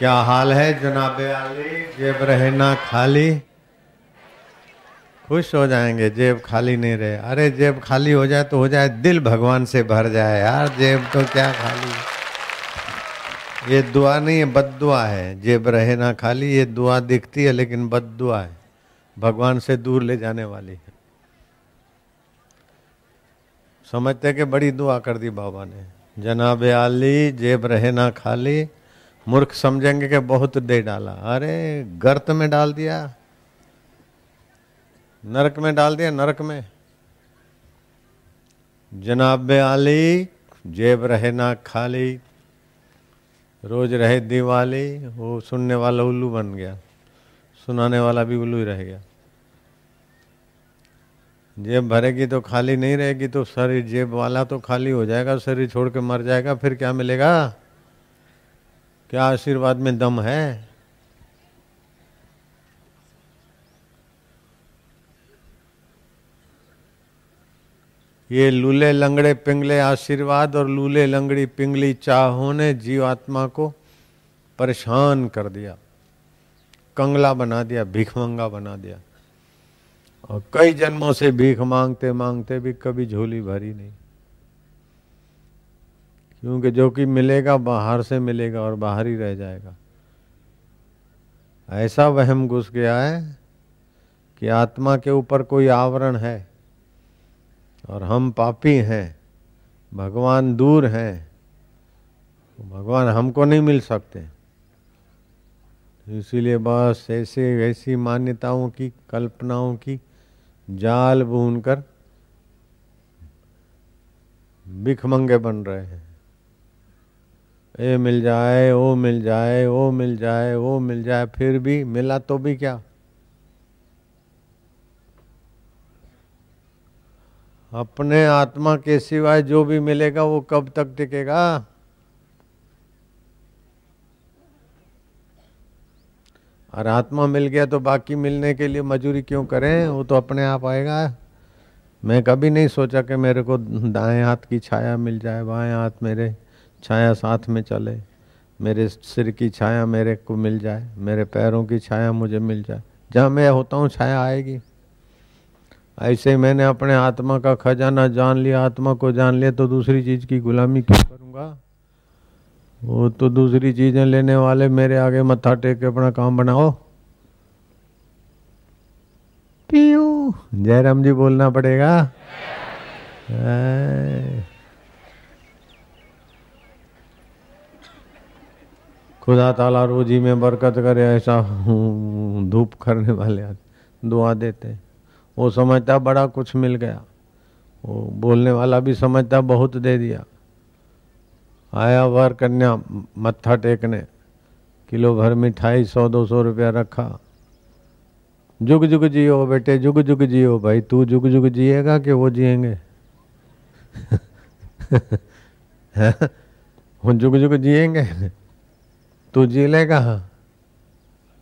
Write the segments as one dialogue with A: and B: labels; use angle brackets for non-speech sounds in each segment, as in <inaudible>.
A: क्या हाल है जनाब आली? जेब रहे ना खाली। खुश हो जाएँगे, जेब खाली नहीं रहे। अरे, जेब खाली हो जाए तो हो जाए, दिल भगवान से भर जाए। यार, जेब तो क्या खाली। ये दुआ नहीं है बद दुआ है। जेब रहे ना खाली, ये दुआ दिखती है, लेकिन बद दुआ है। भगवान से दूर ले जाने वाली है। समझते कि बड़ी दुआ कर दी बाबा ने। जनाब आली, जेब रहे ना खाली। मूर्ख समझेंगे कि बहुत दे डाला। अरे, गर्त में डाल दिया। नरक में डाल दिया, नरक में। जनाब आली, जेब रहे ना खाली। रोज रहे दिवाली, वो सुनने वाला उल्लू बन गया। सुनाने वाला भी उल्लू ही रह गया। जेब भरेगी तो खाली नहीं रहेगी तो शरीर जेब वाला तो खाली हो जाएगा, शरीर छोड़ के मर जाएगा, फिर क्या मिलेगा? क्या आशीर्वाद में दम है? ये लूले लंगड़े पिंगले आशीर्वाद और लूले लंगड़ी पिंगली चाहों ने जीवात्मा को परेशान कर दिया, कंगला बना दिया भिखमंगा बना दिया। और कई जन्मों से भीख मांगते मांगते भी कभी झोली भरी नहीं। क्योंकि जो कि मिलेगा, बाहर से मिलेगा और बाहर ही रह जाएगा। ऐसा वहम घुस गया है कि आत्मा के ऊपर कोई आवरण है और हम पापी हैं, भगवान दूर हैं भगवान हमको नहीं मिल सकते। इसीलिए बस ऐसे ऐसी मान्यताओं की, कल्पनाओं की जाल बून कर भिखमंगे बन रहे हैं। ये मिल जाए वो मिल जाए वो मिल जाए वो मिल जाए, फिर भी मिला तो भी क्या? अपने आत्मा के सिवाय जो भी मिलेगा वो कब तक टिकेगा? और आत्मा मिल गया तो बाकी मिलने के लिए मजूरी क्यों करें? वो तो अपने आप आएगा। मैं कभी नहीं सोचा कि मेरे को दाएँ हाथ की छाया मिल जाए, बाएँ हाथ मेरे छाया साथ में चले। मेरे सिर की छाया मेरे को मिल जाए, मेरे पैरों की छाया मुझे मिल जाए। जहाँ मैं होता हूँ, छाया आएगी। ऐसे मैंने अपने आत्मा का खजाना जान लिया। आत्मा को जान लिया तो दूसरी चीज़ की गुलामी क्यों करूँगा? वो तो दूसरी चीज़ें लेने वाले मेरे आगे मत्था टेक के अपना काम बनाओ। पीयू। जयराम जी बोलना पड़ेगा? खुदा ताला रोजी में बरकत करे, ऐसा धूप करने वाले दुआ देते वो समझता बड़ा कुछ मिल गया। वो बोलने वाला भी समझता बहुत दे दिया। आया वर कन्या, मत्था टेकने। किलो भर मिठाई, सौ, दो सौ रुपया रखा। जुग जुग जियो बेटे, जुग जुग जियो भाई। तू जुग जुग जिएगा कि वो जिएँगे? <laughs> वो जुग जुग जिएँगे? तू जी लेगा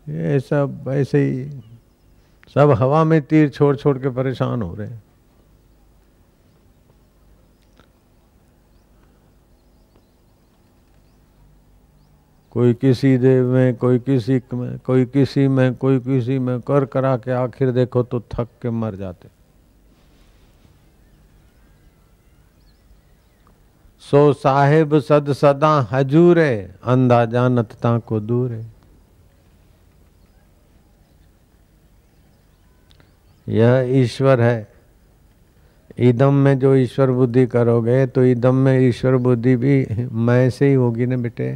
A: ये सब, ऐसे ही, सब हवा में तीर छोड़ छोड़ के परेशान हो रहे हैं। कोई किसी देव में, कोई किसी में, कोई किसी में, कोई किसी में कर करा के आखिर देखो तो थक के मर जाते। सो साहेब सद सदा हजूरे, अंधा जानतता को है यह ईश्वर है। ईदम में जो ईश्वर बुद्धि करोगे तो ईदम में ईश्वर बुद्धि भी मैं से ही होगी ना बेटे।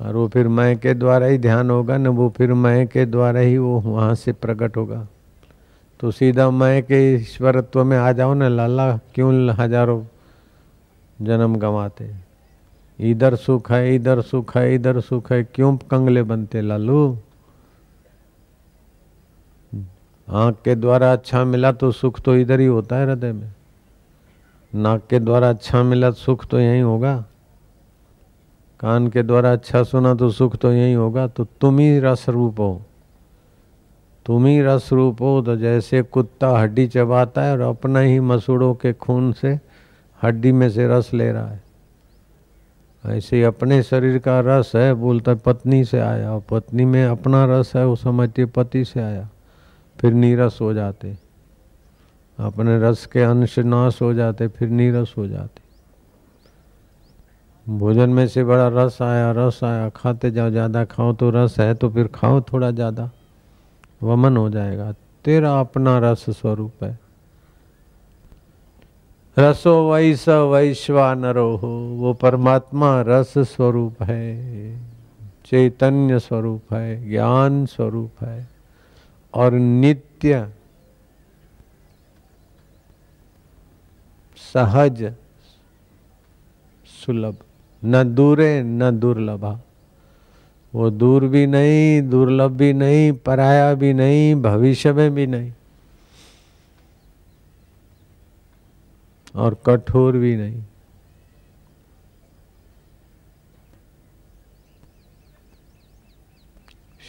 A: और वो फिर मैं के द्वारा ही ध्यान होगा, ना वो फिर मैं के द्वारा ही वो वहाँ से प्रकट होगा। तो सीधा मैं के ईश्वरत्व में आ जाओ ना, लाला, क्यों हज़ारों जन्म गंवाते। इधर सुख है, इधर सुख है, इधर सुख है, क्यों कंगले बनते लालू? आँख के द्वारा अच्छा मिला तो सुख तो इधर ही होता है हृदय में। नाक के द्वारा अच्छा मिला सुख तो यही होगा। कान के द्वारा अच्छा सुना तो सुख तो यही होगा। तो तुम ही रस रूप हो। तुम ही रस रूप हो तो जैसे कुत्ता हड्डी चबाता है और अपना ही मसूड़ों के खून से हड्डी में से रस ले रहा है। ऐसे ही अपने शरीर का रस है, बोलता पत्नी से आया। और पत्नी में अपना रस है, वो समझती पति से आया। फिर नीरस हो जाते। अपने रस के अंश नाश हो जाते, फिर नीरस हो जाते। भोजन में से बड़ा रस आया रस आया। खाते जाओ, ज़्यादा खाओ तो रस है तो फिर खाओ थोड़ा ज़्यादा। वमन हो जाएगा। तेरा अपना रस स्वरूप है। रसो वैस वैश्वानरो हो वो परमात्मा रस स्वरूप है, चैतन्य स्वरूप है, ज्ञान स्वरूप है और नित्य सहज सुलभ, न दूरे न दुर्लभा। वो दूर भी नहीं, दुर्लभ भी नहीं, पराया भी नहीं, भविष्य में भी नहीं। और कठोर भी नहीं।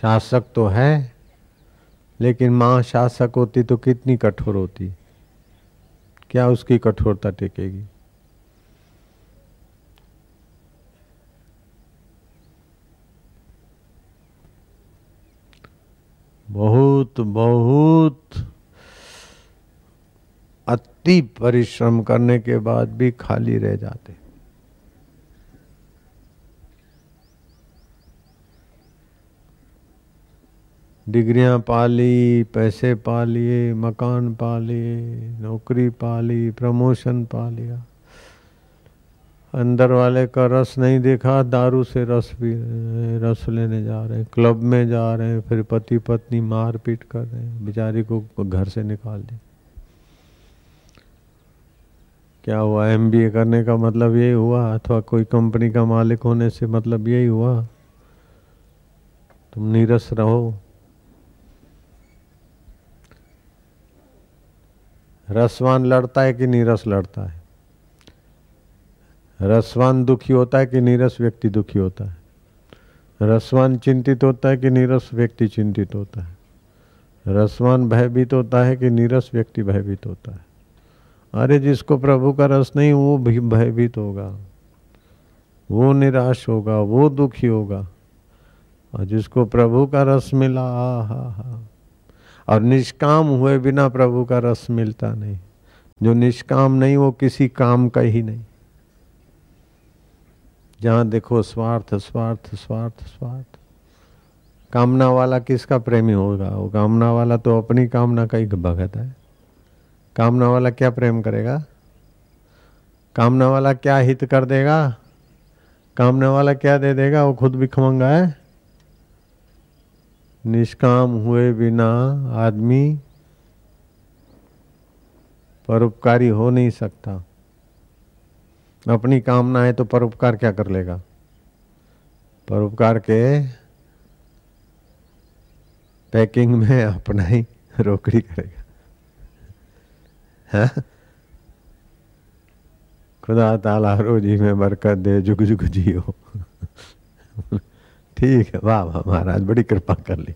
A: शासक तो है, लेकिन माँ शासक होती तो कितनी कठोर होती। क्या उसकी कठोरता टेकेगी? बहुत बहुत। अति परिश्रम करने के बाद भी खाली रह जाते डिग्रियाँ पाली पैसे पा लिए, मकान पा लिए, नौकरी पा ली, प्रमोशन पा लिया। अंदर वाले का रस नहीं देखा, दारू से रस भी, रस लेने जा रहे हैं। क्लब में जा रहे हैं, फिर पति पत्नी मार पीट कर रहे हैं। बेचारी को घर से निकाल दे क्या हुआ? एमबीए करने का मतलब यही हुआ? अथवा कोई कंपनी का मालिक होने से मतलब यही हुआ? तुम नीरस रहो। रसवान लड़ता है कि नीरस लड़ता है? रसवान दुखी होता है कि नीरस व्यक्ति दुखी होता है? रसवान चिंतित होता है कि नीरस व्यक्ति चिंतित होता है? रसवान भयभीत होता है कि नीरस व्यक्ति भयभीत होता है? अरे जिसको प्रभु का रस नहीं, वो भी भयभीत होगा, वो निराश होगा, वो दुखी होगा। और जिसको प्रभु का रस मिला हा हा हा। और निष्काम हुए बिना प्रभु का रस मिलता नहीं। जो निष्काम नहीं, वो किसी काम का ही नहीं। जहाँ देखो स्वार्थ स्वार्थ स्वार्थ स्वार्थ। कामना वाला किसका प्रेमी होगा? वो कामना वाला तो अपनी कामना का ही भगत है। कामना वाला क्या प्रेम करेगा? कामना वाला क्या हित कर देगा? कामना वाला क्या दे देगा? वो खुद भी खमंगा है। निष्काम हुए बिना आदमी परोपकारी हो नहीं सकता। अपनी कामना है तो परोपकार क्या कर लेगा? परोपकार के पैकिंग में अपना ही रोकड़ी करेगा? खुदा ताला रोजी में बरकत दे, जुग जुग जियो। ठीक है, वाह वाह, महाराज, बड़ी कृपा कर ली।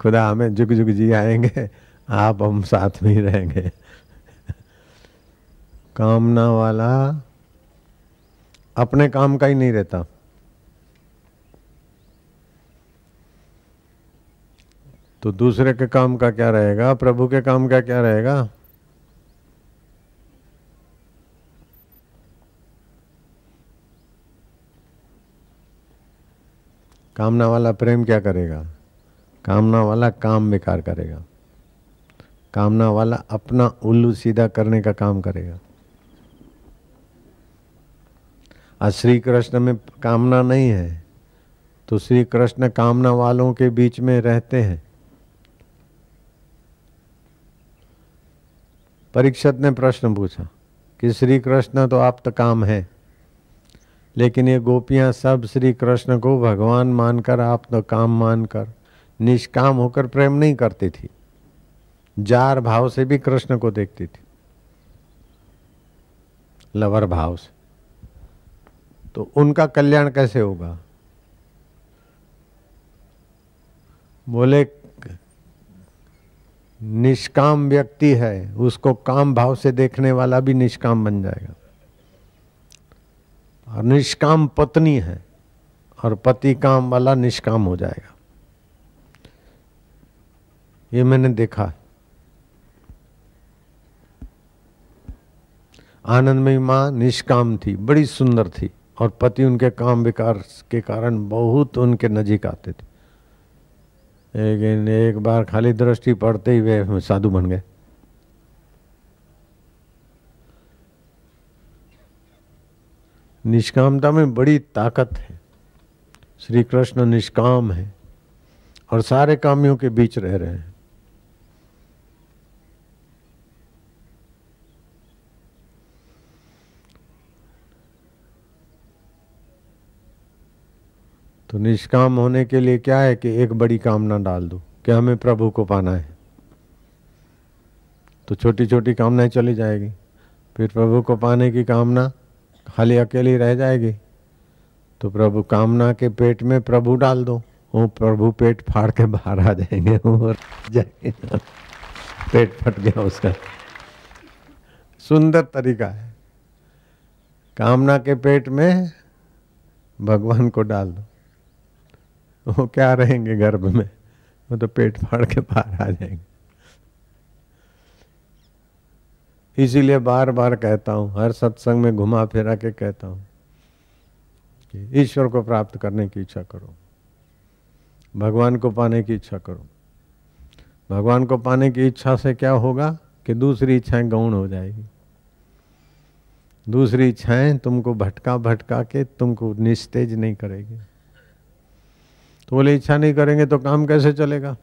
A: खुदा हमें जुग जुग जी आएँगे, आप हम साथ में ही रहेंगे। कामना वाला अपने काम का ही नहीं रहता। तो दूसरे के काम का क्या रहेगा? प्रभु के काम का क्या रहेगा? कामना वाला प्रेम क्या करेगा? कामना वाला काम बेकार करेगा। कामना वाला अपना उल्लू सीधा करने का काम करेगा। आज श्री कृष्ण में कामना नहीं है तो श्री कृष्ण कामना वालों के बीच में रहते हैं। परीक्षत ने प्रश्न पूछा कि श्री कृष्ण तो आप तो काम है, लेकिन ये गोपियाँ सब श्री कृष्ण को भगवान मानकर आप तो काम मानकर, निष्काम होकर प्रेम नहीं करती थी। जार भाव से भी कृष्ण को देखती थी। लवर भाव से। तो उनका कल्याण कैसे होगा? बोले निष्काम व्यक्ति है, उसको काम भाव से देखने वाला भी निष्काम बन जाएगा। और निष्काम पत्नी है, और पति काम वाला निष्काम हो जाएगा। ये मैंने देखा आनंदमयी माँ निष्काम थी, बड़ी सुंदर थी, और पति उनके काम विकार के कारण बहुत उनके नजीक आते थे। लेकिन एक बार खाली दृष्टि पड़ते ही वे साधु बन गए। निष्कामता में बड़ी ताकत है। श्री कृष्ण निष्काम है और सारे कामियों के बीच रह रहे हैं। तो निष्काम होने के लिए क्या है कि एक बड़ी कामना डाल दो कि हमें प्रभु को पाना है। तो छोटी छोटी कामनाएँ चली जाएगी। फिर प्रभु को पाने की कामना खाली अकेली रह जाएगी। तो प्रभु कामना के पेट में प्रभु डाल दो। वो प्रभु, पेट फाड़ के बाहर आ जाएँगे। <laughs> और जाएँगे। पेट फट गया उसका। सुंदर तरीका है। कामना के पेट में भगवान को डाल दो। <laughs> वो क्या रहेंगे गर्भ में? वो तो पेट फाड़ के बाहर आ जाएँगे। इसीलिए बार बार कहता हूँ, हर सत्संग में घुमा फिरा के कहता हूँ कि ईश्वर को प्राप्त करने की इच्छा करो। भगवान को पाने की इच्छा करो। भगवान को पाने की इच्छा से क्या होगा कि दूसरी इच्छाएँ गौण हो जाएगी। दूसरी इच्छाएँ तुमको भटका भटका के तुमको निस्तेज नहीं करेगी। तो बोले, इच्छा नहीं करेंगे तो काम कैसे चलेगा?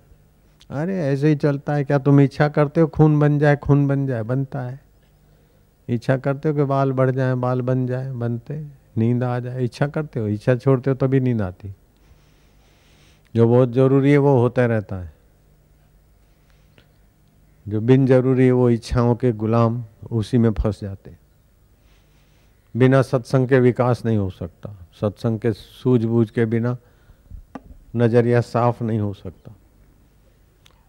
A: अरे, ऐसे ही चलता है। क्या तुम इच्छा करते हो? खून बन जाए, खून बन जाए, बनता है। इच्छा करते हो कि बाल बढ़ जाए, बाल बन जाए, बनते नींद आ जाए। इच्छा करते हो? इच्छा छोड़ते हो, तभी नींद आती जो बहुत ज़रूरी है, वो होता रहता है। जो बिन ज़रूरी है, वो इच्छाओं के गुलाम उसी में फंस जाते बिना सत्संग के विकास नहीं हो सकता। सत्संग के सूझबूझ के बिना नज़रिया साफ़ नहीं हो सकता।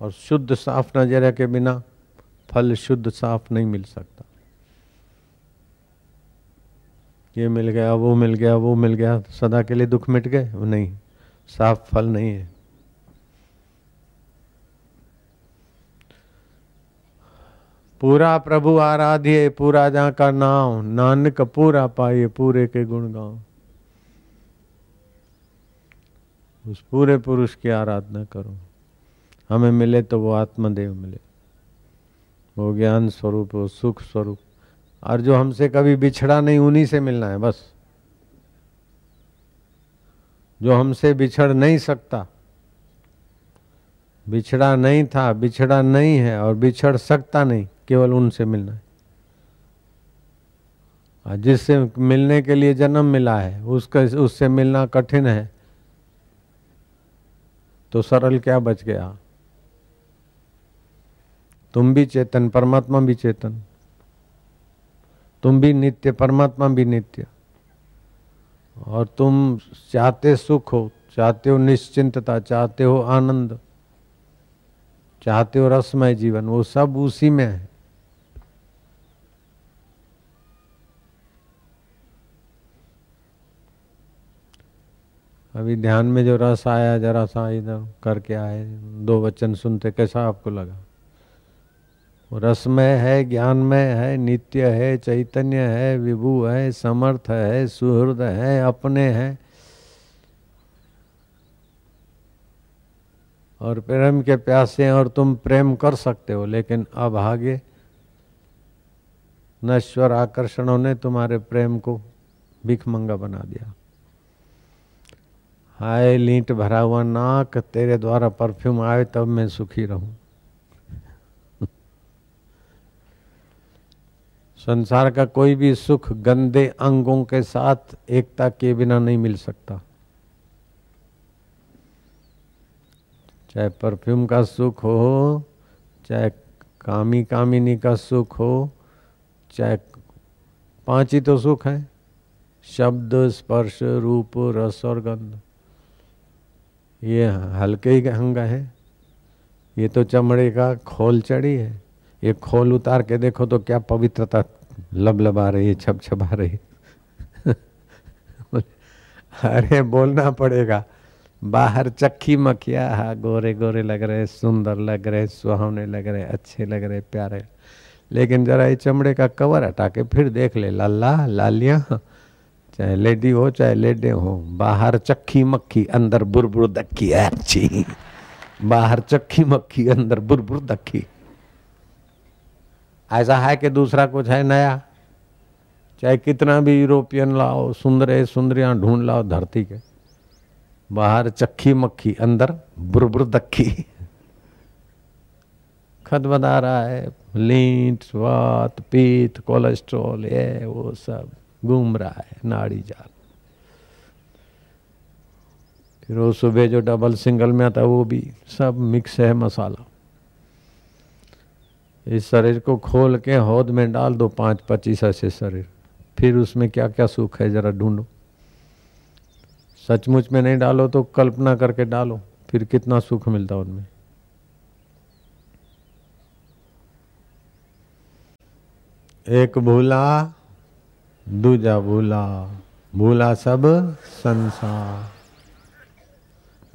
A: और शुद्ध साफ़ नज़रिया के बिना फल शुद्ध साफ़ नहीं मिल सकता। ये मिल गया, वो मिल गया, वो मिल गया, सदा के लिए दुख मिट गए? नहीं। साफ़ फल नहीं है। पूरा प्रभु आराध्य, पूरा जा का नाम, नानक पूरा पाइए, पूरे के गुण गाओ। उस पूरे पुरुष की आराधना करो। हमें मिले तो वो आत्मदेव मिले। वो ज्ञान स्वरूप, वो सुख स्वरूप। और जो हमसे कभी बिछड़ा नहीं, उन्हीं से मिलना है, बस। जो हमसे बिछड़ नहीं सकता, बिछड़ा नहीं था, बिछड़ा नहीं है और बिछड़ सकता नहीं, केवल उनसे मिलना है। जिससे मिलने के लिए जन्म मिला है, उसका, उससे मिलना कठिन है। तो सरल क्या बच गया? तुम भी चेतन, परमात्मा भी चेतन। तुम भी नित्य, परमात्मा भी नित्य। और तुम चाहते सुख हो, चाहते हो निश्चिंतता, चाहते हो आनंद, चाहते हो रसमय जीवन, वो सब उसी में है। अभी ध्यान में जो रस आया, जरा सा इधर करके आए, दो वचन सुनते कैसा आपको लगा? वो रसमय है, ज्ञानमय है, नित्य है, चैतन्य है, विभु है, समर्थ है, सुहृद है, अपने हैं। और प्रेम के प्यासे और तुम प्रेम कर सकते हो, लेकिन अब आगे नश्वर आकर्षणों ने तुम्हारे प्रेम को भिखमंगा बना दिया। हाय, लीट भरा हुआ नाक, तेरे द्वारा परफ्यूम आए तब मैं सुखी रहूँ। संसार का कोई भी सुख गंदे अंगों के साथ एकता के बिना नहीं मिल सकता। चाहे परफ्यूम का सुख हो, चाहे कामी कामिनी का सुख हो, चाहे पाँच ही तो सुख है। शब्द, स्पर्श, रूप, रस और गंध। ये हल्के ही अंग है। ये तो चमड़े का खोल चढ़ी है। ये खोल उतार के देखो तो क्या पवित्रता लब लबा रही है छप छपा रही <laughs> अरे, बोलना पड़ेगा। बाहर चक्की मखिया हा, गोरे गोरे लग रहे सुंदर लग रहे सुहावने लग रहे अच्छे लग रहे प्यारे। लेकिन जरा ये चमड़े का कवर हटा के फिर देख ले। लाला लालिया चाहे लेडी हो, चाहे लेडे हो, बाहर चक्की मक्खी अंदर बुरबुर दक्की अच्छी। बाहर चक्की मक्खी अंदर बुरबुर दक्की। ऐसा है कि दूसरा कुछ है नया? चाहे कितना भी यूरोपियन लाओ, सुंदरे सुंदरियाँ ढूंढ लाओ धरती के। बाहर चक्की मक्खी अंदर बुरबुर दक्खी खत बता रहा है लींट वात पीत, कोलेस्ट्रॉल, ये, वो सब। घूम रहा है, नाड़ी जाल। फिर वो सुबह जो डबल सिंगल में आता, वो भी सब मिक्स है मसाला। इस शरीर को खोल के हौद में डाल दो पाँच पच्चीस ऐसे शरीर। फिर उसमें क्या क्या सुख है, जरा ढूंढो। सचमुच में नहीं डालो तो कल्पना करके डालो, फिर कितना सुख मिलता उनमें। एक भूला दूजा भूला भूला सब संसार।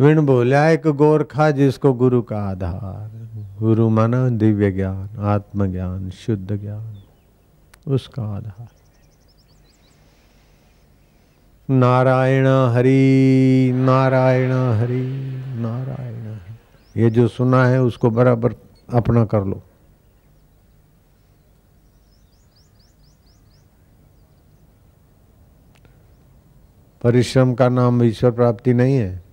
A: विण बोलिया, एक गोरखा जिसको गुरु का आधार। गुरु माना, दिव्य ज्ञान, आत्मज्ञान, शुद्ध ज्ञान, उसका आधार। नारायण हरि नारायण हरि, नारायण ये जो सुना है, उसको बराबर अपना कर लो। परिश्रम का नाम ईश्वर प्राप्ति नहीं है।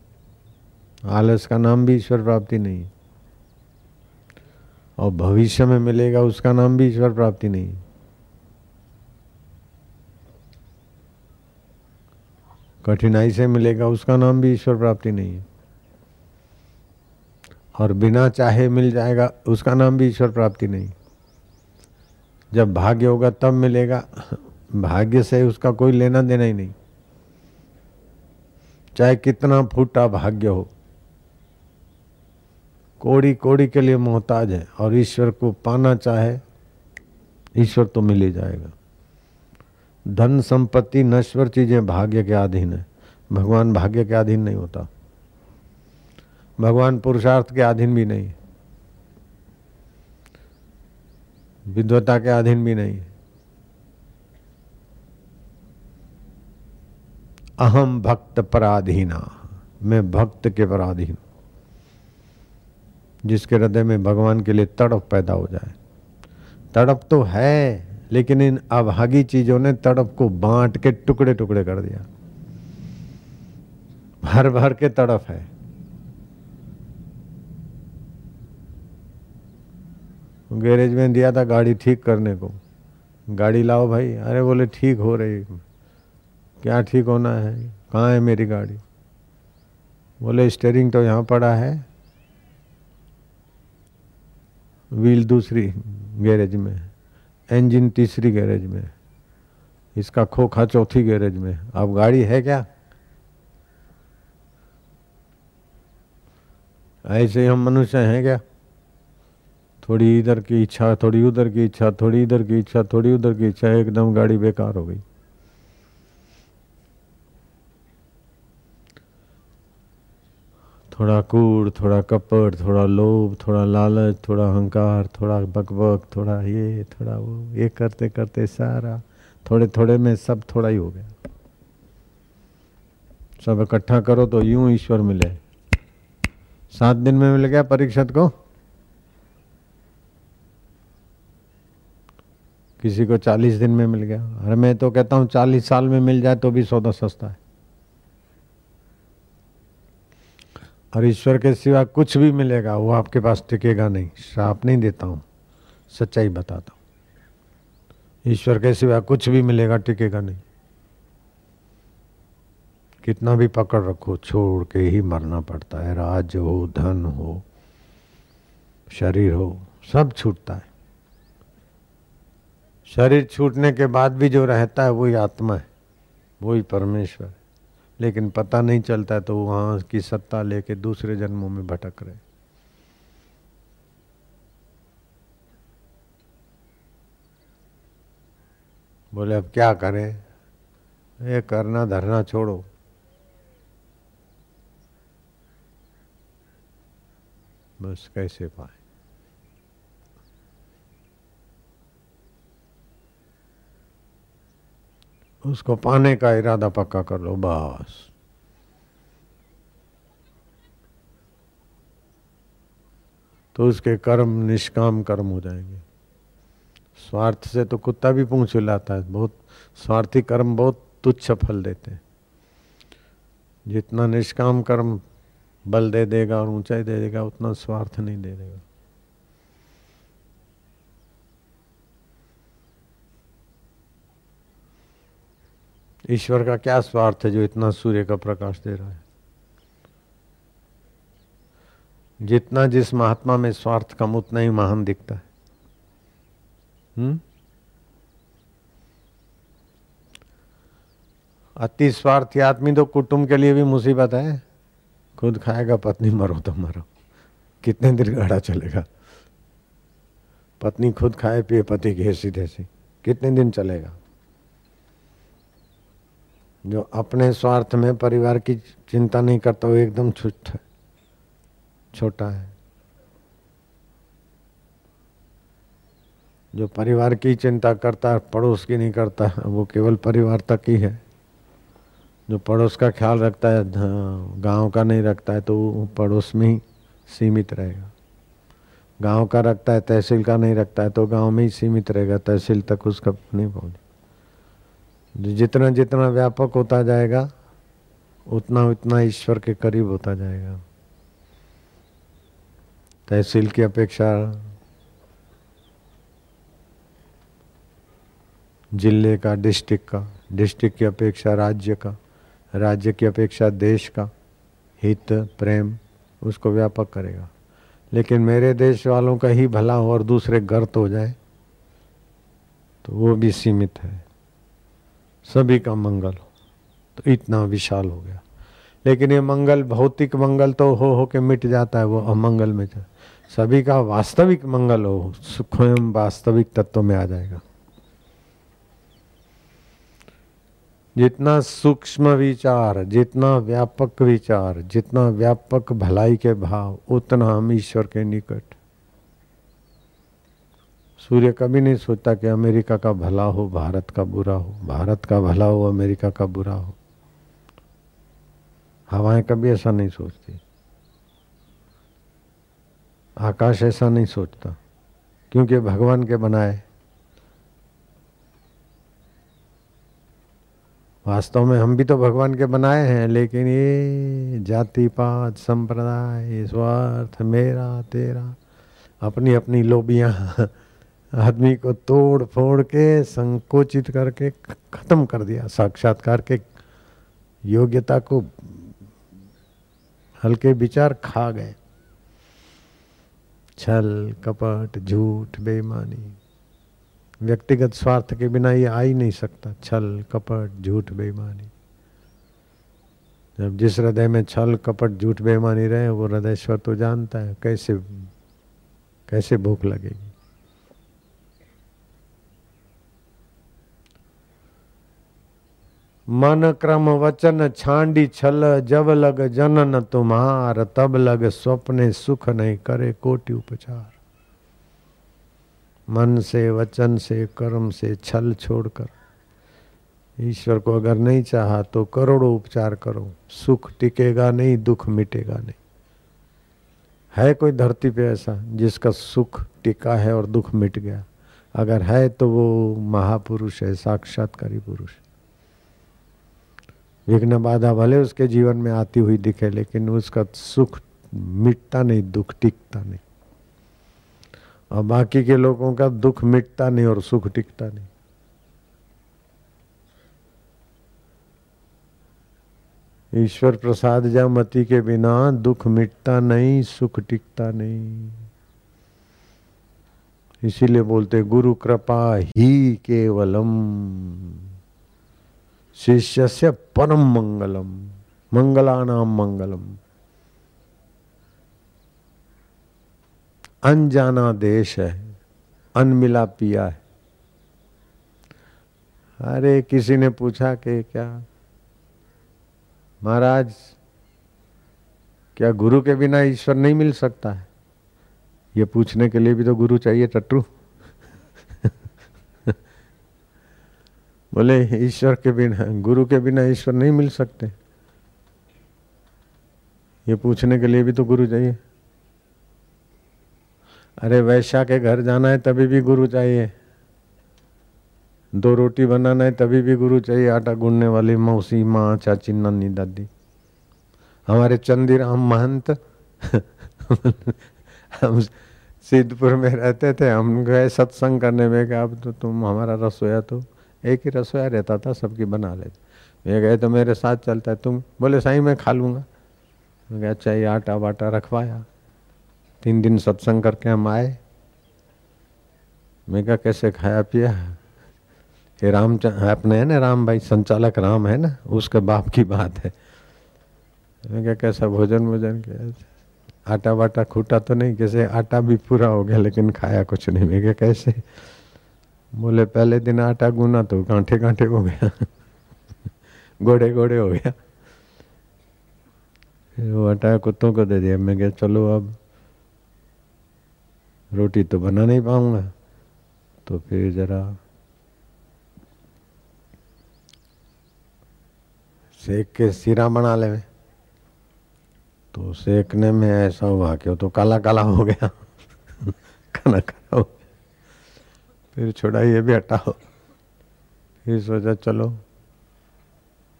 A: आलस का नाम भी ईश्वर प्राप्ति नहीं है। और भविष्य में मिलेगा उसका नाम भी ईश्वर प्राप्ति नहीं है। कठिनाई से मिलेगा उसका नाम भी ईश्वर प्राप्ति नहीं है। और बिना चाहे मिल जाएगा उसका नाम भी ईश्वर प्राप्ति नहीं। जब भाग्य होगा तब मिलेगा। भाग्य से उसका कोई लेना देना ही नहीं। चाहे कितना फूटा भाग्य हो कोड़ी कोड़ी के लिए मोहताज है और ईश्वर को पाना चाहे, ईश्वर तो मिल ही जाएगा। धन संपत्ति नश्वर चीज़ें भाग्य के अधीन है। भगवान भाग्य के अधीन नहीं होता। भगवान पुरुषार्थ के अधीन भी नहीं। विद्वता के अधीन भी नहीं। अहम भक्त पराधीना, मैं भक्त के पराधीन जिसके हृदय में भगवान के लिए तड़प पैदा हो जाए। तड़प तो है, लेकिन इन अभागी चीज़ों ने तड़प को बांट के टुकड़े टुकड़े कर दिया। भर भर के तड़प है। गैरेज में दिया था गाड़ी ठीक करने को। गाड़ी लाओ भाई। अरे बोले, ठीक हो रही। क्या ठीक होना है? कहाँ है मेरी गाड़ी? बोले स्टेयरिंग तो यहाँ पड़ा है। व्हील दूसरी गैरेज में इंजन तीसरी गैरेज में इसका खोखा चौथी गैरेज में अब गाड़ी है क्या? ऐसे हम मनुष्य हैं क्या? थोड़ी इधर की इच्छा, थोड़ी उधर की इच्छा, थोड़ी इधर की इच्छा, थोड़ी उधर की इच्छा, एकदम गाड़ी बेकार हो गई। थोड़ा कूड़, थोड़ा कपड़ थोड़ा लोभ, थोड़ा लालच, थोड़ा अहंकार, थोड़ा बकबक, थोड़ा ये, थोड़ा वो, ये करते करते सारा, थोड़े थोड़े में सब थोड़ा ही हो गया। सब इकट्ठा करो तो यूँ ईश्वर मिले। सात दिन में मिल गया परीक्षित को? किसी को चालीस दिन में मिल गया। अरे मैं तो कहता हूँ चालीस साल में मिल जाए तो भी सौदा सस्ता है। और ईश्वर के सिवा कुछ भी मिलेगा, वो आपके पास टिकेगा नहीं। श्राप नहीं देता हूँ, सच्चाई बताता हूँ। ईश्वर के सिवा कुछ भी मिलेगा, टिकेगा नहीं। कितना भी पकड़ रखो, छोड़ के ही मरना पड़ता है। राज हो, धन हो, शरीर हो, सब छूटता है। शरीर छूटने के बाद भी जो रहता है, वही आत्मा है, वही परमेश्वर है। लेकिन पता नहीं चलता तो वहाँ की सत्ता लेके दूसरे जन्मों में भटक रहे। बोले, अब क्या करें? ये करना धरना छोड़ो। बस कैसे पाए? उसको पाने का इरादा पक्का कर लो, बस। तो उसके कर्म, निष्काम कर्म हो जाएँगे। स्वार्थ से तो कुत्ता भी पूछ हिलाता है। बहुत, स्वार्थी कर्म बहुत तुच्छ फल देते हैं। जितना निष्काम कर्म बल दे देगा और ऊंचाई दे देगा, उतना स्वार्थ नहीं दे देगा। ईश्वर का क्या स्वार्थ है जो इतना सूर्य का प्रकाश दे रहा है? जितना जिस महात्मा में स्वार्थ कम उतना ही महान दिखता है। अति स्वार्थी आदमी तो कुटुंब के लिए भी मुसीबत है। खुद खाएगा, पत्नी मरो तो मरो। कितने दिन गाड़ा चलेगा? पत्नी खुद खाए, पिए, पति की तैसी कितने दिन चलेगा? जो अपने स्वार्थ में परिवार की चिंता नहीं करता वो एकदम छुट है छोटा है। जो परिवार की चिंता करता है पड़ोस की नहीं करता वो केवल परिवार तक ही है। जो पड़ोस का ख्याल रखता है हाँ, गाँव का नहीं रखता है तो वो पड़ोस में ही सीमित रहेगा। गाँव का रखता है तहसील का नहीं रखता है तो गाँव में ही सीमित रहेगा तहसील तक उसका नहीं पहुँचे जितना जितना व्यापक होता जाएगा, उतना उतना ईश्वर के करीब होता जाएगा। तहसील की अपेक्षा ज़िले का, डिस्ट्रिक्ट का, डिस्ट्रिक्ट की अपेक्षा राज्य का, राज्य की अपेक्षा देश का हित, प्रेम उसको व्यापक करेगा। लेकिन मेरे देश वालों का ही भला हो और दूसरे गर्त हो जाए तो वो भी सीमित है। सभी का मंगल हो। तो इतना विशाल हो गया। लेकिन ये मंगल, भौतिक मंगल तो हो हो के मिट जाता है, वो अमंगल में जाए सभी का वास्तविक मंगल हो, स्वयं वास्तविक तत्व में आ जाएगा। जितना सूक्ष्म विचार, जितना व्यापक विचार, जितना व्यापक भलाई के भाव, उतना हम ईश्वर के निकट सूर्य कभी नहीं सोचता कि अमेरिका का भला हो, भारत का बुरा हो। भारत का भला हो, अमेरिका का बुरा हो। हवाएँ कभी ऐसा नहीं सोचती। आकाश ऐसा नहीं सोचता, क्योंकि भगवान के बनाए। वास्तव में हम भी तो भगवान के बनाए हैं, लेकिन ये जाति, पात, संप्रदाय, स्वार्थ, मेरा, तेरा अपनी अपनी लोबियाँ आदमी को तोड़ फोड़ के संकोचित करके खत्म कर दिया, साक्षात्कार के योग्यता को हल्के विचार खा गए। छल, कपट, झूठ, बेईमानी, व्यक्तिगत स्वार्थ के बिना ये आ ही नहीं सकता। छल, कपट, झूठ, बेईमानी। जब जिस हृदय में छल, कपट, झूठ, बेईमानी रहे, वो हृदय स्वर तो जानता है, कैसे कैसे भूख लगेगी? मन क्रम वचन छांडी छल, जब लग जनन तुम्हार, तब लग स्वप्ने सुख नहीं करे कोटि उपचार। मन से, वचन से, कर्म से छल छोड़कर, ईश्वर को अगर नहीं चाहा तो करोड़ों उपचार करो, सुख टिकेगा नहीं, दुख मिटेगा नहीं। है कोई धरती पे ऐसा जिसका सुख टिका है और दुख मिट गया? अगर है तो वो महापुरुष है, साक्षात्कारी पुरुष। विघ्न बाधा भले उसके जीवन में आती हुई दिखे, लेकिन उसका सुख मिटता नहीं, दुख टिकता नहीं। और बाकी के लोगों का दुख मिटता नहीं और सुख टिकता नहीं। ईश्वर प्रसाद जामती के बिना दुख मिटता नहीं, सुख टिकता नहीं। इसीलिए बोलते, गुरु कृपा ही केवलम। शिष्य से परम मंगलम मंगलानाम मंगलम। अनजाना देश है, अनमिला पिया है। अरे, किसी ने पूछा कि क्या? महाराज, क्या गुरु के बिना ईश्वर नहीं मिल सकता है? ये पूछने के लिए भी तो गुरु चाहिए, टट्टू। बोले ईश्वर के बिना, गुरु के बिना ईश्वर नहीं मिल सकते। ये पूछने के लिए भी तो गुरु चाहिए। अरे वैश्या के घर जाना है तभी भी गुरु चाहिए। दो रोटी बनाना है तभी भी गुरु चाहिए। आटा गूंढने वाली मौसी, माँ, चाची नानी दादी। हमारे चंदीराम महंत, हम सिद्धपुर में रहते थे। हम गए सत्संग करने। में कि अब तो तुम हमारा रसोया तो एक ही रसोया रहता था, सबकी बना लेते। मैं गए तो मेरे साथ चलता है, तुम? बोले साई मैं खा लूँगा। मैं कहा अच्छा ये आटा वाटा रखवाया। तीन दिन सत्संग करके हम आए। मैं क्या कैसे खाया पिया? ये राम अपने है ना राम भाई, संचालक राम है ना, उसके बाप की बात है। मैं क्या कैसा भोजन वोजन किया? आटा वाटा खूटा तो नहीं कैसे आटा भी पूरा हो गया, लेकिन खाया कुछ नहीं। मैं क्या कैसे? बोले, पहले दिन आटा गुना तो कांठे कांठे हो गया। गोड़े गोड़े हो गया। वो आटा कुत्तों को दे दिया। मैं क्या चलो अब रोटी तो बना नहीं पाऊँगा। तो फिर जरा सेक के सिरा बना ले। तो सेकने में ऐसा हुआ कि तो काला काला हो गया। <laughs> खाना काला हो फिर छोड़ा, ये भी हटाओ। फिर सोचा, चलो,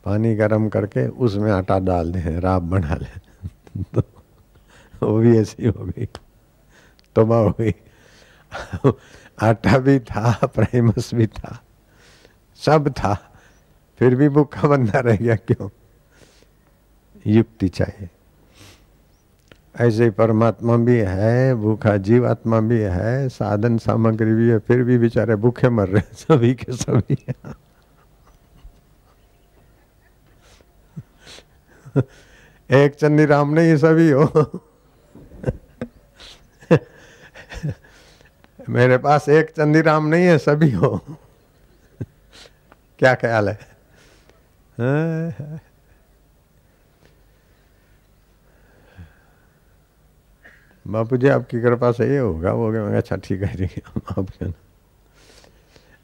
A: पानी गरम करके उसमें आटा डाल दें, राब बना ले। <laughs> तो वो भी ऐसी हो गई, तोबा हो गई। <laughs> आटा भी था प्रेमस भी था, सब था। फिर भी भूखा बंदा रह गया, क्यों? युक्ति चाहिए। ऐसे परमात्मा भी है, भूखा जीवात्मा भी है, साधन सामग्री भी है, फिर भी बेचारे भूखे मर रहे हैं सभी के सभी। एक चंदी राम नहीं, ये सभी हो। मेरे पास एक चंदी राम नहीं है, सभी हो। क्या ख्याल है? बापू जी आपकी कृपा से ये होगा, वो हो गया। अच्छा ठीक है ठीक है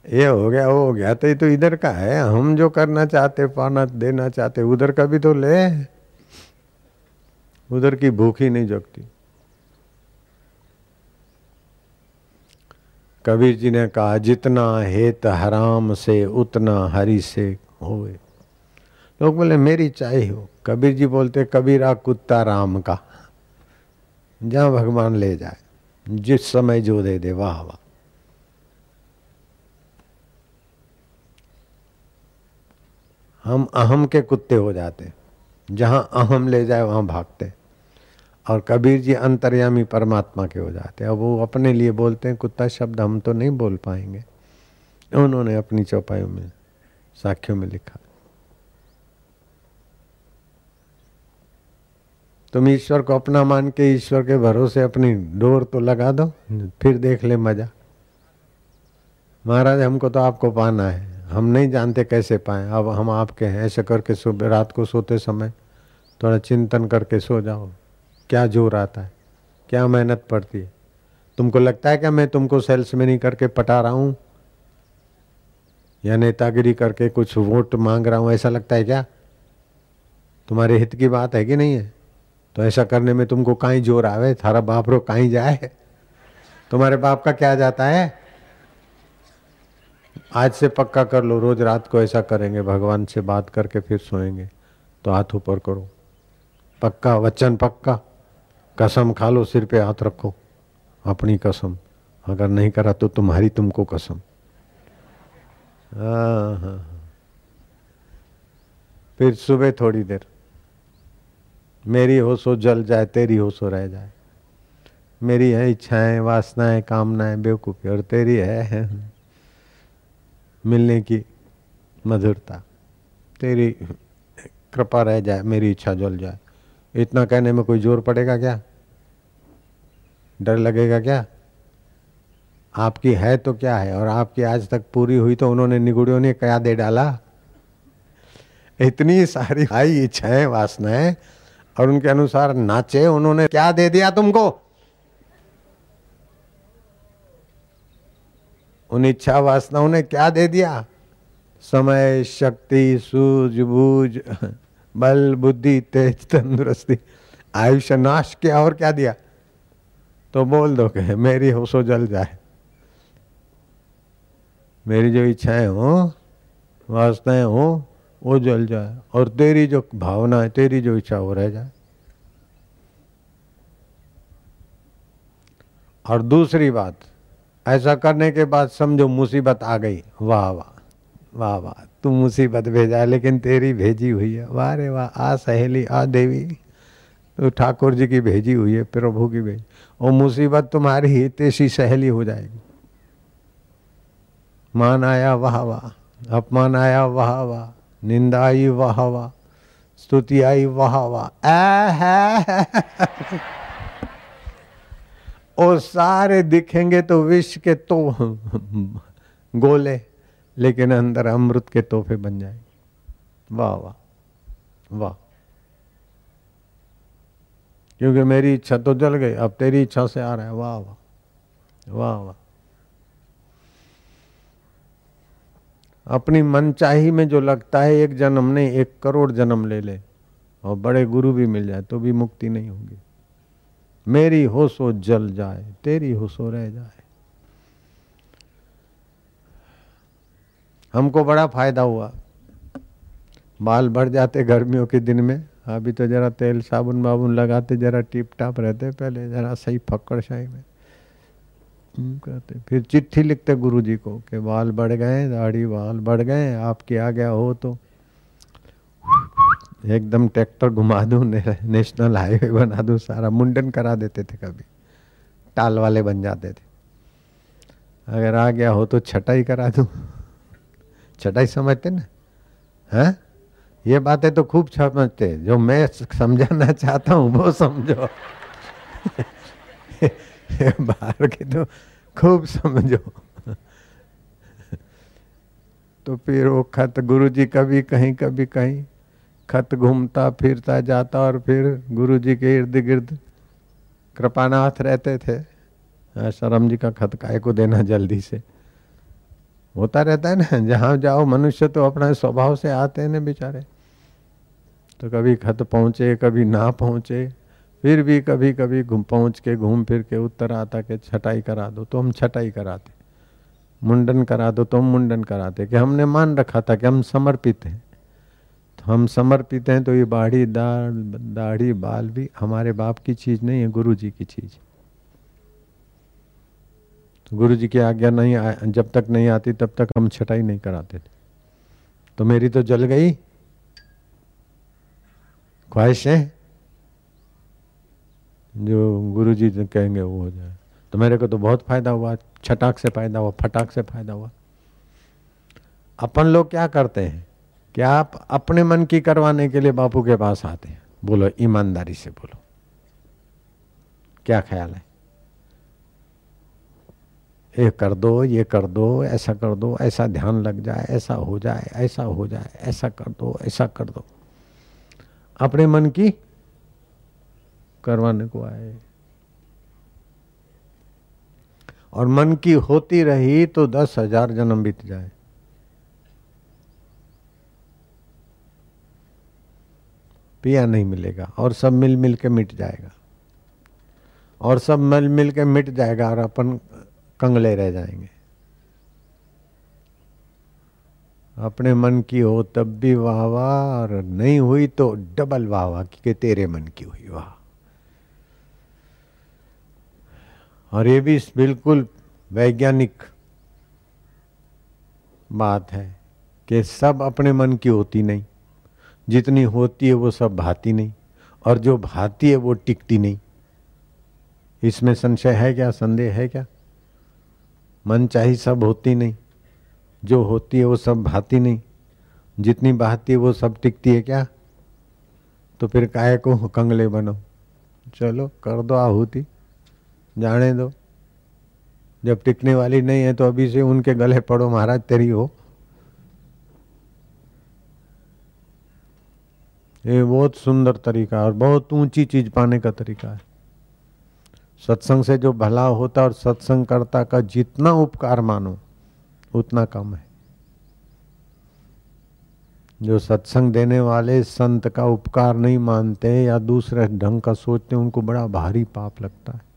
A: ये हो गया, वो हो गया। तो ये तो इधर का है। हम जो करना चाहते, पाना, देना चाहते, उधर का भी तो ले। उधर की भूख ही नहीं जगती। कबीर जी ने कहा, जितना हेत हराम से, उतना हरि से होए लोग बोले, मेरी चाय हो। कबीर जी बोलते, कबीरा कुत्ता राम का। जहाँ भगवान ले जाए, जिस समय जो दे दे, वाह वाह। हम अहम के कुत्ते हो जाते जहाँ अहम ले जाए, वहाँ भागते और कबीर जी अंतर्यामी परमात्मा के हो जाते अब वो अपने लिए बोलते हैं, कुत्ता शब्द हम तो नहीं बोल पाएँगे। उन्होंने अपनी चौपाइयों में, साखियों में लिखा। तुम ईश्वर को अपना मान के, ईश्वर के भरोसे अपनी डोर तो लगा दो, फिर देख ले मज़ा। महाराज, हमको तो आपको पाना है। हम नहीं जानते कैसे पाए। अब हम आपके हैं। ऐसे करके सुबह रात को सोते समय थोड़ा चिंतन करके सो जाओ। क्या ज़ोर आता है? क्या मेहनत पड़ती है? तुमको लगता है क्या मैं तुमको सेल्स में नहीं करके पटा रहा हूँ? या नेतागिरी करके कुछ वोट मांग रहा हूँ? ऐसा लगता है क्या? तुम्हारे हित की बात है कि नहीं है? तो ऐसा करने में तुमको कहीं ज़ोर आवे? थारा बाप रो कहीं जाए? तुम्हारे बाप का क्या जाता है? आज से पक्का कर लो रोज रात को ऐसा करेंगे भगवान से बात करके फिर सोएँगे। तो हाथ ऊपर करो। पक्का वचन पक्का। कसम खा लो सिर पे हाथ रखो। अपनी कसम। अगर नहीं करा तो तुम्हारी तुमको कसम। हाँ, हाँ, हाँ। फिर सुबह थोड़ी देर। मेरी हो सो जल जाए, तेरी हो सो रह जाए। मेरी है इच्छाएँ, वासनाएँ, कामनाएँ, बेवकूफ़ी, और तेरी है मिलने की मधुरता। तेरी कृपा रह जाए, मेरी इच्छा जल जाए। इतना कहने में कोई ज़ोर पड़ेगा क्या? डर लगेगा क्या? आपकी है तो क्या है? और आपकी आज तक पूरी हुई तो उन्होंने निगुड़ियों ने क्या दे डाला? इतनी सारी आई इच्छाएँ, वासनाएँ और उनके अनुसार नाचे, उन्होंने क्या दे दिया तुमको? उन इच्छा वासनाओं ने क्या दे दिया? समय, शक्ति सूझबूझ बल, बुद्धि, तेज, तंदुरुस्ती आयुष्य नाश, किया और क्या दिया? तो बोल दो कहे मेरी होशो जल जाए। मेरी जो इच्छाएँ हो वास्ताएँ हो वो जल जाए। और तेरी जो भावना है, तेरी जो इच्छा, वो रह जाए। और दूसरी बात, ऐसा करने के बाद समझो मुसीबत आ गई। वाह वाह वाह वाह, तू मुसीबत भेजा लेकिन तेरी भेजी हुई है। वाह रे, वाह, आ सहेली, आ देवी तो ठाकुर जी की भेजी हुई है, प्रभु की भेजी। वो मुसीबत तुम्हारी ही, तेसी सहेली हो जाएगी। मान आया, वाह वाह, अपमान आया, वाह वाह निंदा आई वाह वाह स्तुति आई वाह वाह और सारे दिखेंगे तो विश्व के तो गोले, लेकिन अंदर अमृत के तोहफे बन जाएँगे। वाह वाह वाह। क्योंकि मेरी इच्छा तो जल गई, अब तेरी इच्छा से आ रहा है। वाह वाह वाह वाह। अपनी मनचाही में जो लगता है, एक जन्म नहीं, एक करोड़ जन्म ले ले। और बड़े गुरु भी मिल जाए तो भी मुक्ति नहीं होगी। मेरी हो सो जल जाए, तेरी हो सो रह जाए। हमको बड़ा फ़ायदा हुआ। बाल बढ़ जाते गर्मियों के दिन में, अभी तो जरा तेल साबुन बाबुन लगाते, जरा टिप टाप रहते, पहले जरा सही फक्कड़ शाही में। कहते फिर चिट्ठी लिखते गुरु जी को कि बाल बढ़ गए, दाढ़ी बाल बढ़ गए, आपके आ गया हो तो। एकदम ट्रैक्टर घुमा दूँ नेशनल हाईवे बना दूँ, सारा मुंडन करा देते थे कभी। टाल वाले बन जाते थे। अगर आ गया हो तो छटाई करा दूँ। छटाई समझते ना? हैं? ये बातें तो खूब समझते जो मैं समझाना चाहता हूँ, वो समझो। <laughs> बाहर के तो खूब समझो। तो फिर वो खत गुरु जी कभी कहीं कभी कहीं, खत घूमता, फिरता, जाता और फिर गुरु जी के इर्द गिर्द कृपानाथ रहते थे। शरम जी का खत काय को देना जल्दी से? होता रहता है ना, जहाँ जाओ मनुष्य तो अपना स्वभाव से आते हैं ना बेचारे। तो कभी खत पहुँचे, कभी ना पहुँचे फिर भी कभी कभी घूम पहुँच के घूम फिर के उत्तर आता के छटाई करा दो तो हम छटाई कराते। मुंडन करा दो तो हम मुंडन कराते कि हमने मान रखा था कि हम समर्पित हैं। तो हम समर्पित हैं तो ये बाढ़ी दाढ़ दाढ़ी बाल भी हमारे बाप की चीज़ नहीं है गुरु जी की चीज़। तो गुरु जी की आज्ञा नहीं आ, जब तक नहीं आती तब तक हम छटाई नहीं कराते थे। तो मेरी तो जल गई। ख्वाहिशें जो गुरु जी कहेंगे, वो हो जाए। तो मेरे को तो बहुत फ़ायदा हुआ, छटाक से फ़ायदा हुआ, फटाक से फ़ायदा हुआ। अपन लोग क्या करते हैं कि आप अपने मन की करवाने के लिए बापू के पास आते हैं। बोलो, ईमानदारी से बोलो। क्या ख्याल है? ये कर दो, ये कर दो, ऐसा कर दो, ऐसा ध्यान लग जाए, ऐसा हो जाए, ऐसा हो जाए, ऐसा कर दो, ऐसा कर दो। अपने मन की करवाने को आए। और मन की होती रही तो दस हज़ार जन्म बीत जाए। पिया नहीं मिलेगा और सब मिल मिल के मिट जाएगा। और सब मिल मिल के मिट जाएगा और अपन कंगले रह जाएँगे। अपने मन की हो तब भी वाह वाह और नहीं हुई तो डबल वाह वाह कि तेरे मन की हुई वाह। और ये भी बिल्कुल वैज्ञानिक बात है कि सब अपने मन की होती नहीं। जितनी होती है वो सब भाती नहीं और जो भाती है वो टिकती नहीं। इसमें संशय है क्या? संदेह है क्या? मन चाही सब होती नहीं। जो होती है वो सब भाती नहीं। जितनी बहाती है वो सब टिकती है क्या? तो फिर काय को कंगले बनो? चलो कर दो आहुति। जाने दो। जब टिकने वाली नहीं है तो अभी से उनके गले पड़ो, महाराज, तेरी हो। ये बहुत सुंदर तरीका और बहुत ऊँची चीज़ पाने का तरीका है। सत्संग से जो भला होता और सत्संग करता का जितना उपकार मानो, उतना कम है। जो सत्संग देने वाले संत का उपकार नहीं मानते या दूसरे ढंग का सोचते उनको बड़ा भारी पाप लगता है।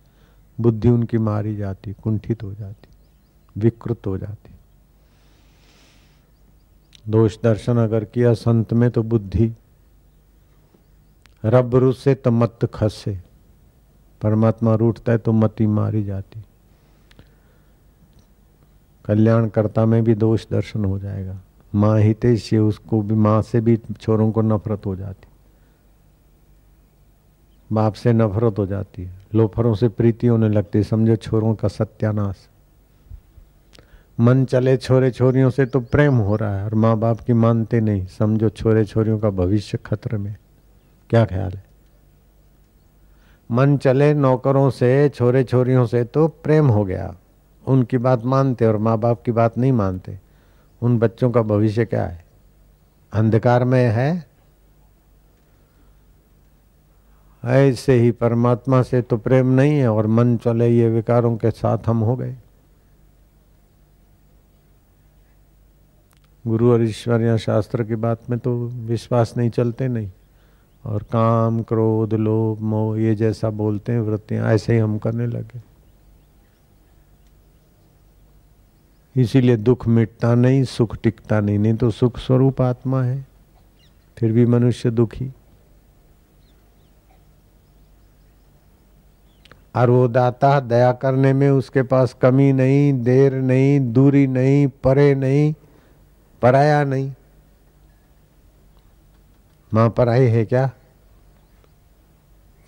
A: बुद्धि उनकी मारी जाती, कुंठित हो जाती, विकृत हो जाती। दोष दर्शन अगर किया संत में तो बुद्धि। रब रूस तो मत खसे, परमात्मा रूठता है तो मती मारी जाती। कल्याणकर्ता में भी दोष दर्शन हो जाएगा। माँ से उसको भी, माँ से भी छोरों को नफरत हो जाती। बाप से नफरत हो जाती है। लोफरों से प्रीति होने लगती, समझो छोरों का सत्यानाश। मन चले छोरे छोरियों से तो प्रेम हो रहा है और माँ बाप की मानते नहीं, समझो छोरे छोरियों का भविष्य खतरे में। क्या ख्याल है? मन चले नौकरों से, छोरे छोरियों से तो प्रेम हो गया। उनकी बात मानते और माँ बाप की बात नहीं मानते। उन बच्चों का भविष्य क्या है? अंधकार में है? ऐसे ही परमात्मा से तो प्रेम नहीं है और मन चले ये विकारों के साथ हम हो गए। गुरु और ईश्वर या शास्त्र की बात में तो विश्वास नहीं चलते नहीं। और काम, क्रोध, लोभ, मोह, ये जैसा बोलते हैं वृत्तियाँ, ऐसे ही हम करने लगे। इसीलिए दुख मिटता नहीं, सुख टिकता नहीं नहीं तो सुख स्वरूप आत्मा है, फिर भी मनुष्य दुखी। और वो दाता दया करने में उसके पास कमी नहीं, देर नहीं, दूरी नहीं, परे नहीं, पराया नहीं। माँ पराई है क्या?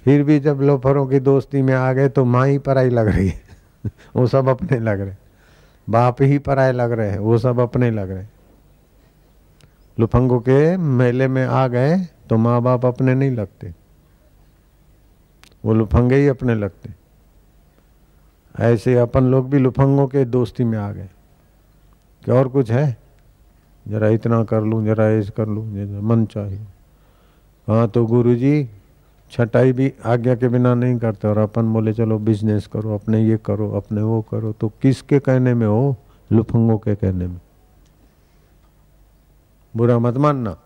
A: फिर भी जब लोफरों की दोस्ती में आ गए तो माँ ही पराई लग रही है। <laughs> वो सब अपने लग रहे बाप ही पराए लग रहे हैं, वो सब अपने लग रहे लुफंगों के मेले में आ गए तो माँ बाप अपने नहीं लगते। वो लुफंगे ही अपने लगते। ऐसे अपन लोग भी लुफंगों के दोस्ती में आ गए। क्या और कुछ है? जरा इतना कर लूँ, जरा ऐसे कर लूँ मन चाहिए। हाँ तो गुरु जी छटाई भी आज्ञा के बिना नहीं करते और अपन बोले, चलो बिज़नेस करो, अपने ये करो, अपने वो करो। तो किसके कहने में हो? लुफंगों के कहने में। बुरा मत मानना।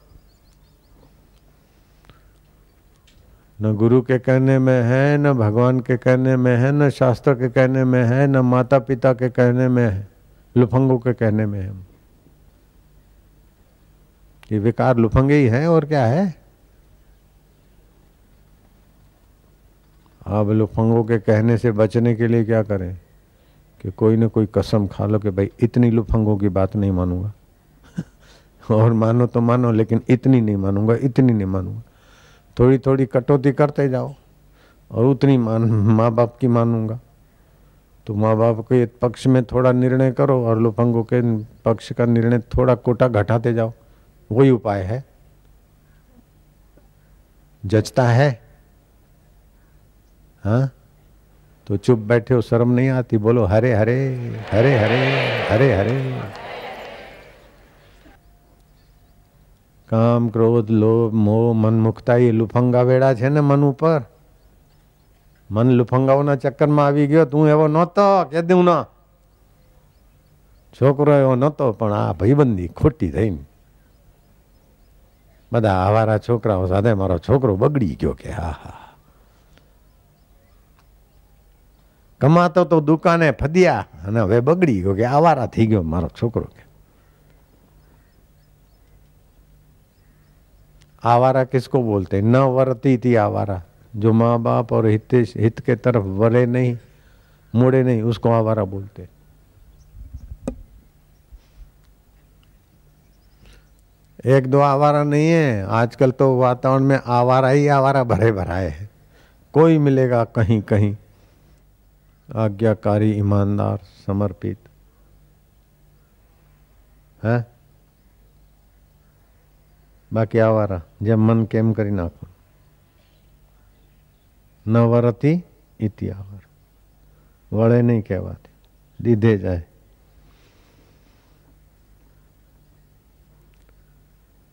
A: न गुरु के कहने में है, न भगवान के कहने में है, न शास्त्र के कहने में है, न माता पिता के कहने में है, लुफंगों के कहने में है। ये विकार लुफंगे ही है और क्या है? अब लुफंगों के कहने से बचने के लिए क्या करें? कि कोई ना कोई कसम खा लो कि भाई इतनी लुफंगों की बात नहीं मानूँगा। <laughs> और मानो तो मानो, लेकिन इतनी नहीं मानूँगा, इतनी नहीं मानूँगा। थोड़ी थोड़ी कटौती करते जाओ और उतनी मान माँ बाप की मानूँगा। तो माँ बाप के पक्ष में थोड़ा निर्णय करो और लुफंगों के पक्ष का निर्णय थोड़ा कोटा घटाते जाओ। वही उपाय है। जचता है। हाँ? तो चुप बैठे हो, शर्म नहीं आती, बोलो हरे हरे हरे हरे हरे हरे हरे। કામ, ક્રોધ, લોભ, મોહ, મન મુકતા એ લુફંગા વેળા છે ને મન ઉપર. મન લુફંગાઓના ચક્કરમાં આવી ગયો, તું એવો નહોતો, કે દઉં ના. છોકરો એવો નહોતો, પણ આ ભાઈબંધી ખોટી થઈ બધા આવારા છોકરાઓ સાથે મારો છોકરો બગડી ગયો કે હા હા. કમાતો તો દુકાને ફદ્યા, અને હવે બગડી ગયો કે આવારા થઈ ગયો મારો છોકરો કે. आवारा किसको बोलते हैं? न वरती थी आवारा। जो माँ बाप और हित हित के तरफ़ वरे नहीं, मुड़े नहीं, उसको आवारा बोलते एक दो आवारा नहीं है। आजकल तो वातावरण में आवारा ही आवारा भरे भराए है। कोई मिलेगा कहीं कहीं। आज्ञाकारी, ईमानदार, समर्पित। है? બાકી આવારા જેમ મન કેમ કરી નાખો ન વરતી ઇતિ આવાર વળે નહીં કહેવાતી દીધે જાય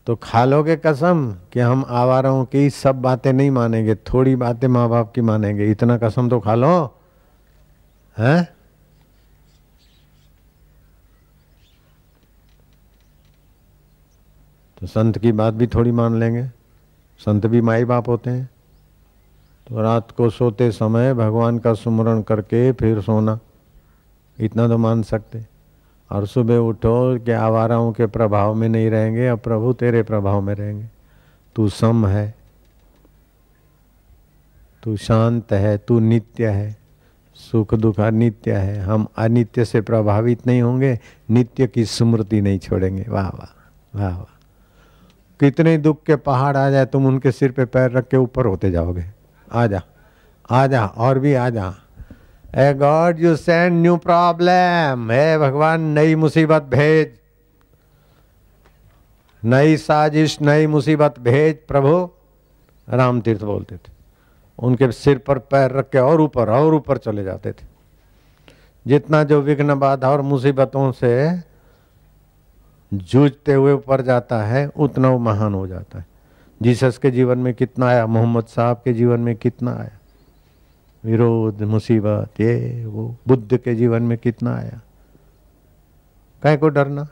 A: तो खा लोगे कसम कि हम आवारों की सब बातें नहीं मानेंगे थोड़ी बातें माँ बाप की मानेंगे इतना कसम तो खा लो है तो संत की बात भी थोड़ी मान लेंगे। संत भी माई बाप होते हैं। तो रात को सोते समय भगवान का सुमरण करके फिर सोना। इतना तो मान सकते। और सुबह उठो कि आवाराओं के प्रभाव में नहीं रहेंगे, अब प्रभु तेरे प्रभाव में रहेंगे। तू सम है। तू शांत है, तू नित्य है। सुख दुख अनित्य है। हम अनित्य से प्रभावित नहीं होंगे, नित्य की स्मृति नहीं छोड़ेंगे। वाह वाह वाह वाह। कितने दुख के पहाड़ आ जाए, तुम उनके सिर पे पैर रख के ऊपर होते जाओगे। आ जा आ जा, और भी आ जा। ए God, you send new problem. है भगवान, नई मुसीबत भेज। नई साजिश, नई मुसीबत भेज। प्रभु राम तीर्थ बोलते थे। उनके सिर पर पैर रख के और ऊपर और ऊपर चले जाते थे। जितना जो विघ्न बाधा और मुसीबतों से जूझते हुए ऊपर जाता है, उतना वो महान हो जाता है। जीसस के जीवन में कितना आया, मोहम्मद साहब के जीवन में कितना आया। विरोध, मुसीबत, ये, वो, बुद्ध के जीवन में कितना आया। कहीं को डरना?